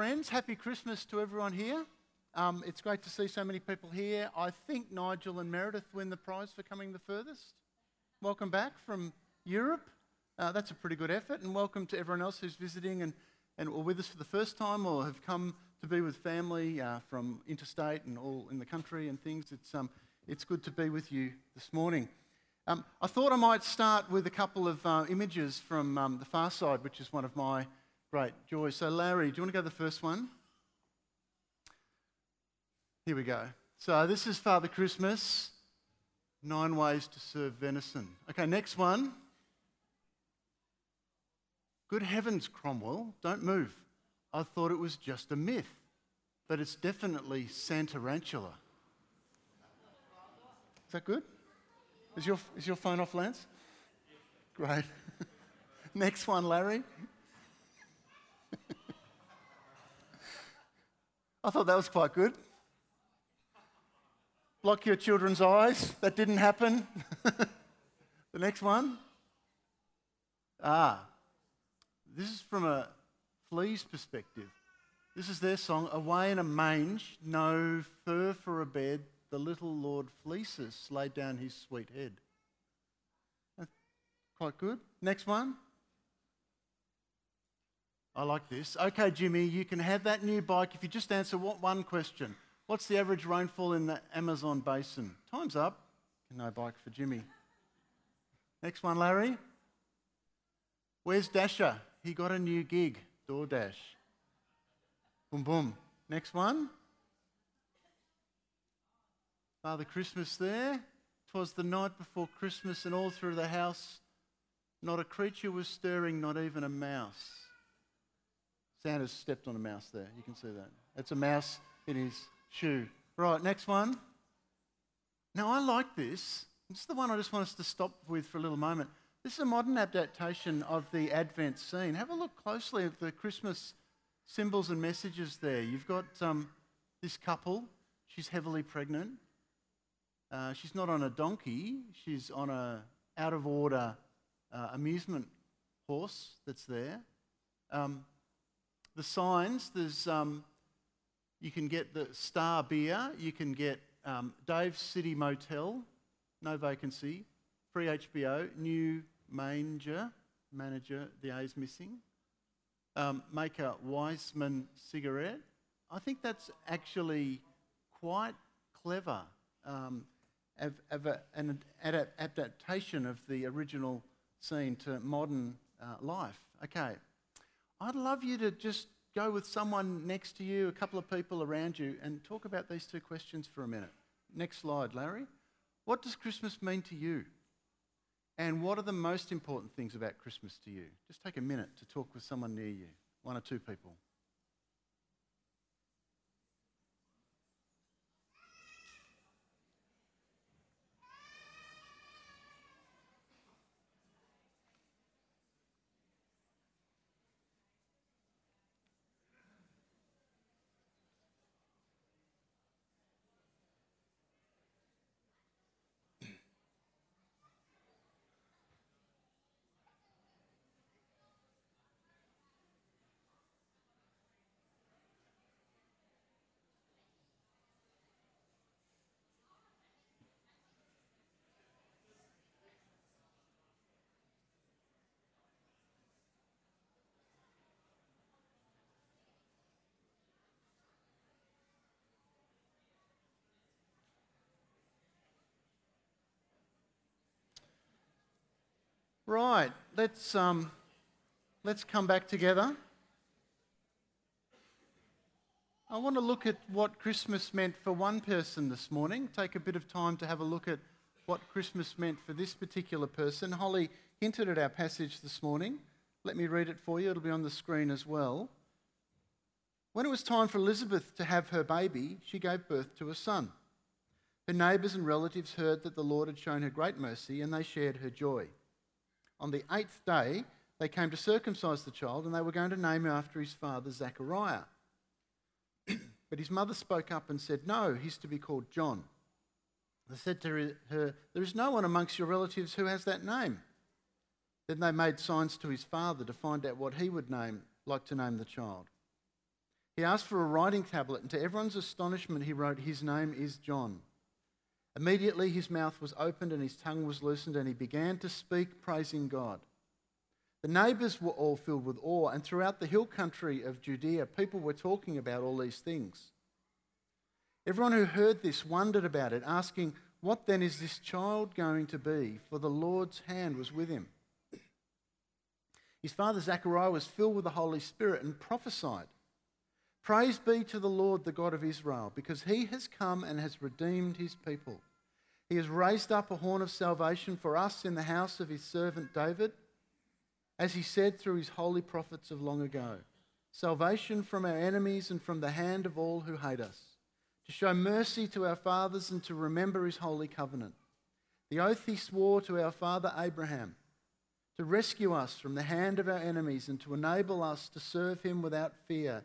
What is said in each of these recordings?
friends. Happy Christmas to everyone here. Um, it's great to see so many people here. I think Nigel and Meredith win the prize for coming the furthest. Welcome back from Europe. Uh, that's a pretty good effort. And welcome to everyone else who's visiting and, and or with us for the first time or have come to be with family uh, from interstate and all in the country and things. It's, um, it's good to be with you this morning. Um, I thought I might start with a couple of uh, images from um, the far side, which is one of my great Joy. So, Larry, do you want to go to the first one? Here we go. So, this is Father Christmas Nine Ways to Serve Venison. Okay, next one. Good heavens, Cromwell, don't move. I thought it was just a myth, but it's definitely Santarantula. Is that good? Is your, is your phone off, Lance? Great. Next one, Larry. I thought that was quite good. Block your children's eyes. That didn't happen. the next one. Ah, this is from a flea's perspective. This is their song Away in a mange, no fur for a bed, the little Lord fleeces laid down his sweet head. That's quite good. Next one. I like this. Okay, Jimmy, you can have that new bike if you just answer what one question. What's the average rainfall in the Amazon basin? Time's up. No bike for Jimmy. Next one, Larry. Where's Dasher? He got a new gig, DoorDash. Boom, boom. Next one. Father Christmas there. Twas the night before Christmas, and all through the house, not a creature was stirring, not even a mouse. Santa's stepped on a mouse there. You can see that. It's a mouse in his shoe. Right, next one. Now, I like this. This is the one I just want us to stop with for a little moment. This is a modern adaptation of the Advent scene. Have a look closely at the Christmas symbols and messages there. You've got um, this couple, she's heavily pregnant. Uh, she's not on a donkey, she's on a out of order uh, amusement horse that's there. Um, the signs, there's, um, you can get the Star Beer, you can get um, Dave's City Motel, no vacancy, free HBO, new manger, manager, the A's missing. Um, make a cigarette. I think that's actually quite clever. Um, of, of a, an adaptation of the original scene to modern uh, life. Okay, I'd love you to just go with someone next to you, a couple of people around you, and talk about these two questions for a minute. Next slide, Larry. What does Christmas mean to you? And what are the most important things about Christmas to you? Just take a minute to talk with someone near you, one or two people. Right, let's, um, let's come back together. I want to look at what Christmas meant for one person this morning. Take a bit of time to have a look at what Christmas meant for this particular person. Holly hinted at our passage this morning. Let me read it for you, it'll be on the screen as well. When it was time for Elizabeth to have her baby, she gave birth to a son. Her neighbours and relatives heard that the Lord had shown her great mercy and they shared her joy. On the eighth day, they came to circumcise the child, and they were going to name him after his father, Zechariah. but his mother spoke up and said, No, he's to be called John. They said to her, There is no one amongst your relatives who has that name. Then they made signs to his father to find out what he would name, like to name the child. He asked for a writing tablet, and to everyone's astonishment, he wrote, His name is John. Immediately his mouth was opened and his tongue was loosened, and he began to speak, praising God. The neighbours were all filled with awe, and throughout the hill country of Judea, people were talking about all these things. Everyone who heard this wondered about it, asking, What then is this child going to be? For the Lord's hand was with him. His father Zechariah was filled with the Holy Spirit and prophesied. Praise be to the Lord, the God of Israel, because he has come and has redeemed his people. He has raised up a horn of salvation for us in the house of his servant David, as he said through his holy prophets of long ago salvation from our enemies and from the hand of all who hate us, to show mercy to our fathers and to remember his holy covenant, the oath he swore to our father Abraham, to rescue us from the hand of our enemies and to enable us to serve him without fear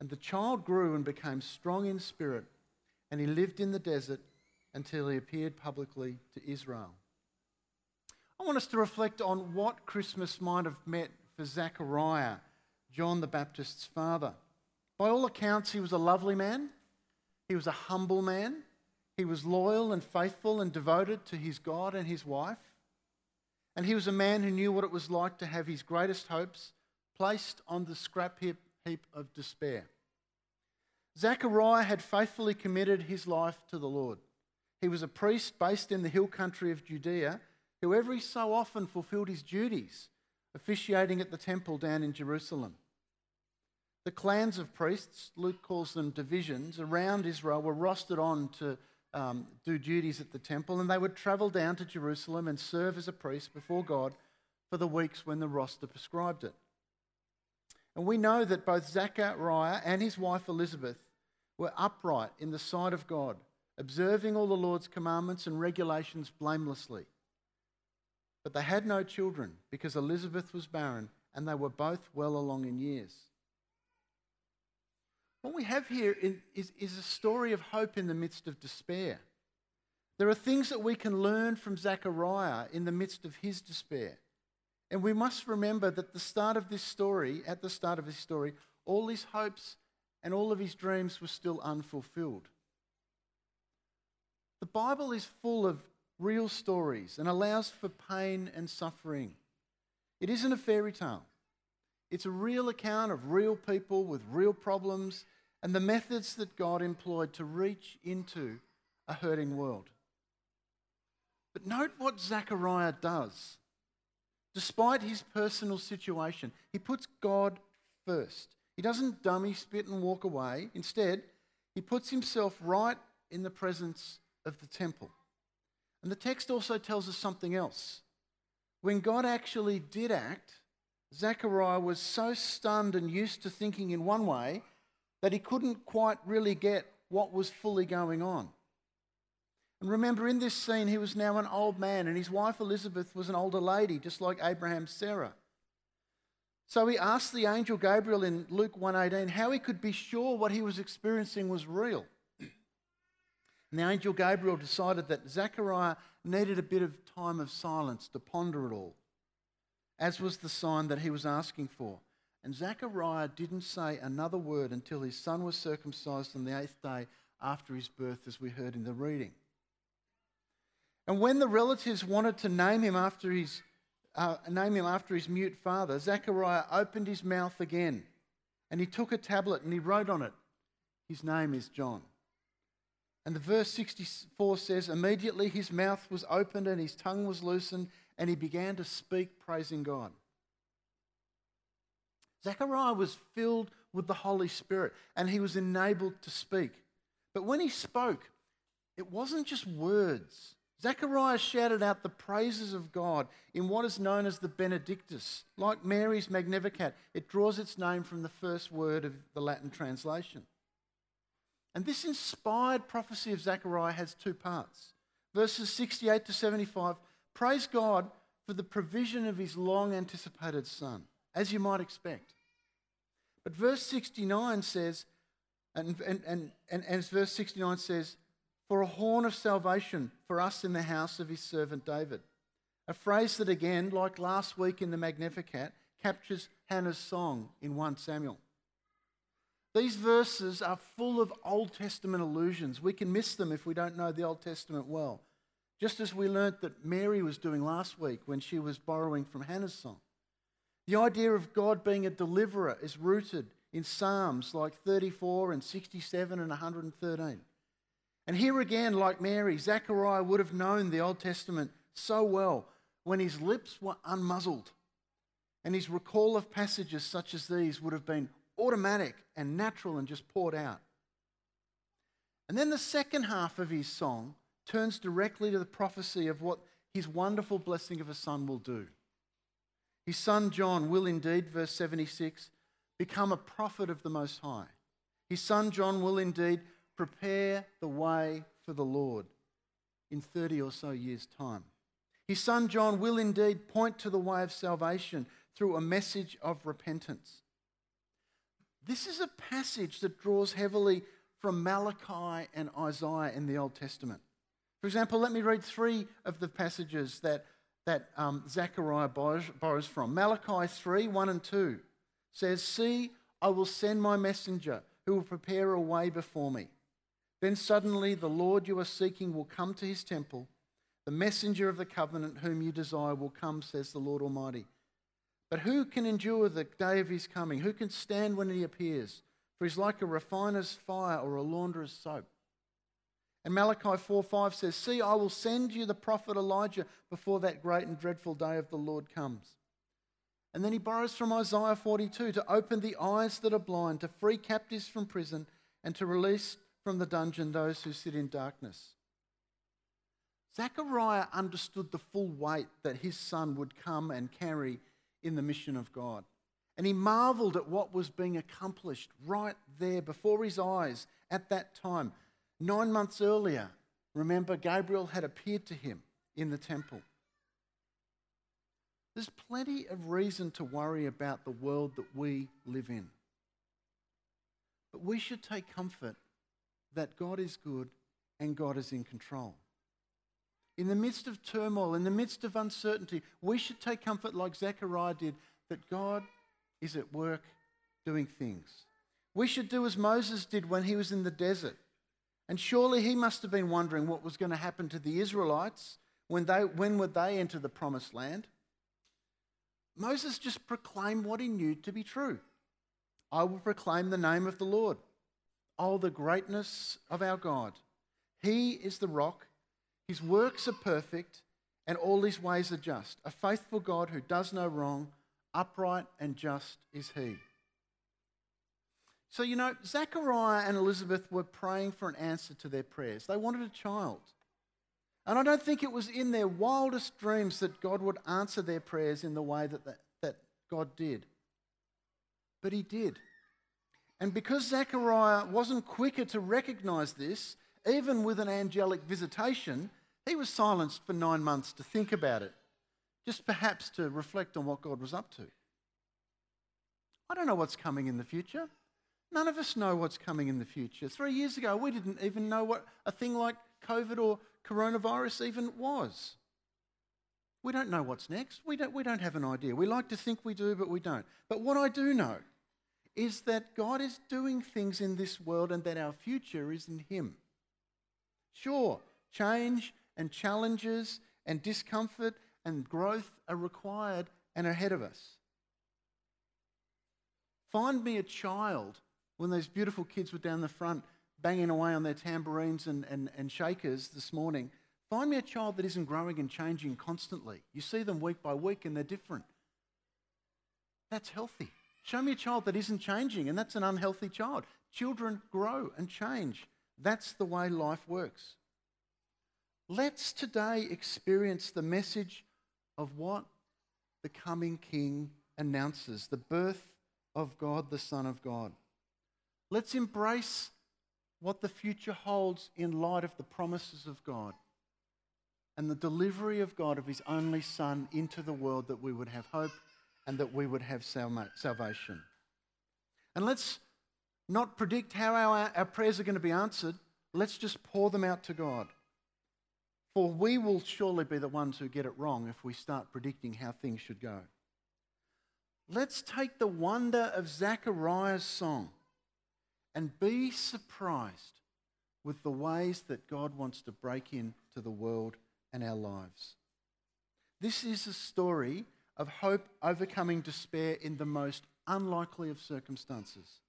And the child grew and became strong in spirit, and he lived in the desert until he appeared publicly to Israel. I want us to reflect on what Christmas might have meant for Zechariah, John the Baptist's father. By all accounts, he was a lovely man, he was a humble man, he was loyal and faithful and devoted to his God and his wife. And he was a man who knew what it was like to have his greatest hopes placed on the scrap heap heap of despair. Zechariah had faithfully committed his life to the Lord. He was a priest based in the hill country of Judea who every so often fulfilled his duties, officiating at the temple down in Jerusalem. The clans of priests, Luke calls them divisions, around Israel were rostered on to um, do duties at the temple, and they would travel down to Jerusalem and serve as a priest before God for the weeks when the roster prescribed it. And we know that both Zechariah and his wife Elizabeth were upright in the sight of God, observing all the Lord's commandments and regulations blamelessly. But they had no children because Elizabeth was barren and they were both well along in years. What we have here is, is a story of hope in the midst of despair. There are things that we can learn from Zechariah in the midst of his despair. And we must remember that the start of this story, at the start of this story, all his hopes and all of his dreams were still unfulfilled. The Bible is full of real stories and allows for pain and suffering. It isn't a fairy tale. It's a real account of real people with real problems and the methods that God employed to reach into a hurting world. But note what Zechariah does. Despite his personal situation, he puts God first. He doesn't dummy, spit, and walk away. Instead, he puts himself right in the presence of the temple. And the text also tells us something else. When God actually did act, Zechariah was so stunned and used to thinking in one way that he couldn't quite really get what was fully going on. And remember, in this scene, he was now an old man, and his wife Elizabeth was an older lady, just like Abraham's Sarah. So he asked the angel Gabriel in Luke 1:18 how he could be sure what he was experiencing was real. And the angel Gabriel decided that Zechariah needed a bit of time of silence to ponder it all, as was the sign that he was asking for. And Zechariah didn't say another word until his son was circumcised on the eighth day after his birth, as we heard in the reading. And when the relatives wanted to name him after his, uh, name him after his mute father, Zechariah opened his mouth again and he took a tablet and he wrote on it, His name is John. And the verse 64 says, Immediately his mouth was opened and his tongue was loosened, and he began to speak, praising God. Zechariah was filled with the Holy Spirit and he was enabled to speak. But when he spoke, it wasn't just words, Zechariah shouted out the praises of God in what is known as the Benedictus. Like Mary's Magnificat, it draws its name from the first word of the Latin translation. And this inspired prophecy of Zechariah has two parts. Verses 68 to 75 praise God for the provision of his long anticipated son, as you might expect. But verse 69 says, and, and, and, and as verse 69 says, for a horn of salvation for us in the house of his servant David. A phrase that, again, like last week in the Magnificat, captures Hannah's song in 1 Samuel. These verses are full of Old Testament allusions. We can miss them if we don't know the Old Testament well. Just as we learnt that Mary was doing last week when she was borrowing from Hannah's song. The idea of God being a deliverer is rooted in Psalms like 34 and 67 and 113. And here again, like Mary, Zechariah would have known the Old Testament so well when his lips were unmuzzled. And his recall of passages such as these would have been automatic and natural and just poured out. And then the second half of his song turns directly to the prophecy of what his wonderful blessing of a son will do. His son John will indeed, verse 76, become a prophet of the Most High. His son John will indeed prepare the way for the Lord in 30 or so years' time. His son John will indeed point to the way of salvation through a message of repentance. This is a passage that draws heavily from Malachi and Isaiah in the Old Testament. For example, let me read three of the passages that, that um, Zechariah borrows, borrows from. Malachi 3 1 and 2 says, See, I will send my messenger who will prepare a way before me. Then suddenly the Lord you are seeking will come to his temple. The messenger of the covenant whom you desire will come, says the Lord Almighty. But who can endure the day of his coming? Who can stand when he appears? For he's like a refiner's fire or a launderer's soap. And Malachi 4 5 says, See, I will send you the prophet Elijah before that great and dreadful day of the Lord comes. And then he borrows from Isaiah 42 to open the eyes that are blind, to free captives from prison, and to release from the dungeon those who sit in darkness. Zechariah understood the full weight that his son would come and carry in the mission of God. And he marveled at what was being accomplished right there before his eyes at that time. Nine months earlier, remember, Gabriel had appeared to him in the temple. There's plenty of reason to worry about the world that we live in. But we should take comfort that God is good and God is in control. In the midst of turmoil, in the midst of uncertainty, we should take comfort like Zechariah did that God is at work doing things. We should do as Moses did when he was in the desert. And surely he must have been wondering what was going to happen to the Israelites when, they, when would they enter the promised land. Moses just proclaimed what he knew to be true. I will proclaim the name of the Lord. Oh, the greatness of our God. He is the rock, his works are perfect, and all his ways are just. A faithful God who does no wrong, upright and just is he. So, you know, Zechariah and Elizabeth were praying for an answer to their prayers. They wanted a child. And I don't think it was in their wildest dreams that God would answer their prayers in the way that, that, that God did. But he did. And because Zechariah wasn't quicker to recognize this, even with an angelic visitation, he was silenced for nine months to think about it, just perhaps to reflect on what God was up to. I don't know what's coming in the future. None of us know what's coming in the future. Three years ago, we didn't even know what a thing like COVID or coronavirus even was. We don't know what's next. We don't, we don't have an idea. We like to think we do, but we don't. But what I do know is that God is doing things in this world and that our future is in Him. Sure, change and challenges and discomfort and growth are required and ahead of us. Find me a child when those beautiful kids were down the front banging away on their tambourines and, and, and shakers this morning. Find me a child that isn't growing and changing constantly. You see them week by week and they're different. That's healthy. Show me a child that isn't changing, and that's an unhealthy child. Children grow and change. That's the way life works. Let's today experience the message of what the coming King announces the birth of God, the Son of God. Let's embrace what the future holds in light of the promises of God and the delivery of God of His only Son into the world that we would have hope and that we would have salvation. And let's not predict how our, our prayers are going to be answered. Let's just pour them out to God. For we will surely be the ones who get it wrong if we start predicting how things should go. Let's take the wonder of Zechariah's song and be surprised with the ways that God wants to break into the world and our lives. This is a story of hope overcoming despair in the most unlikely of circumstances.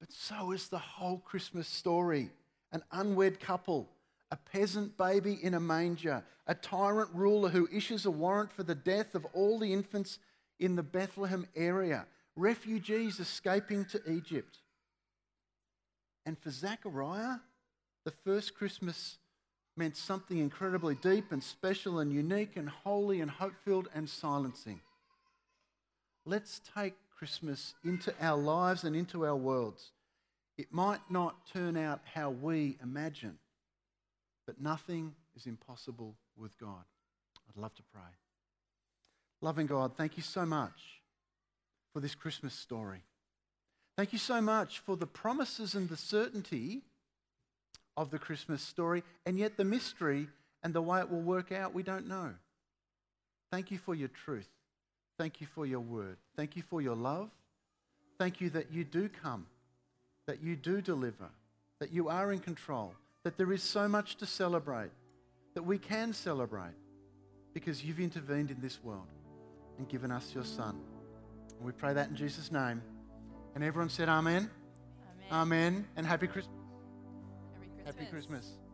But so is the whole Christmas story an unwed couple a peasant baby in a manger, a tyrant ruler who issues a warrant for the death of all the infants in the Bethlehem area, refugees escaping to Egypt. And for Zechariah, the first Christmas meant something incredibly deep and special and unique and holy and hope filled and silencing. Let's take Christmas into our lives and into our worlds. It might not turn out how we imagine, but nothing is impossible with God. I'd love to pray. Loving God, thank you so much for this Christmas story. Thank you so much for the promises and the certainty of the Christmas story, and yet the mystery and the way it will work out, we don't know. Thank you for your truth. Thank you for your word. Thank you for your love. Thank you that you do come, that you do deliver, that you are in control, that there is so much to celebrate, that we can celebrate because you've intervened in this world and given us your Son. And we pray that in Jesus' name. And everyone said, Amen. Amen. Amen. And happy Christmas. Happy Christmas. Happy Christmas.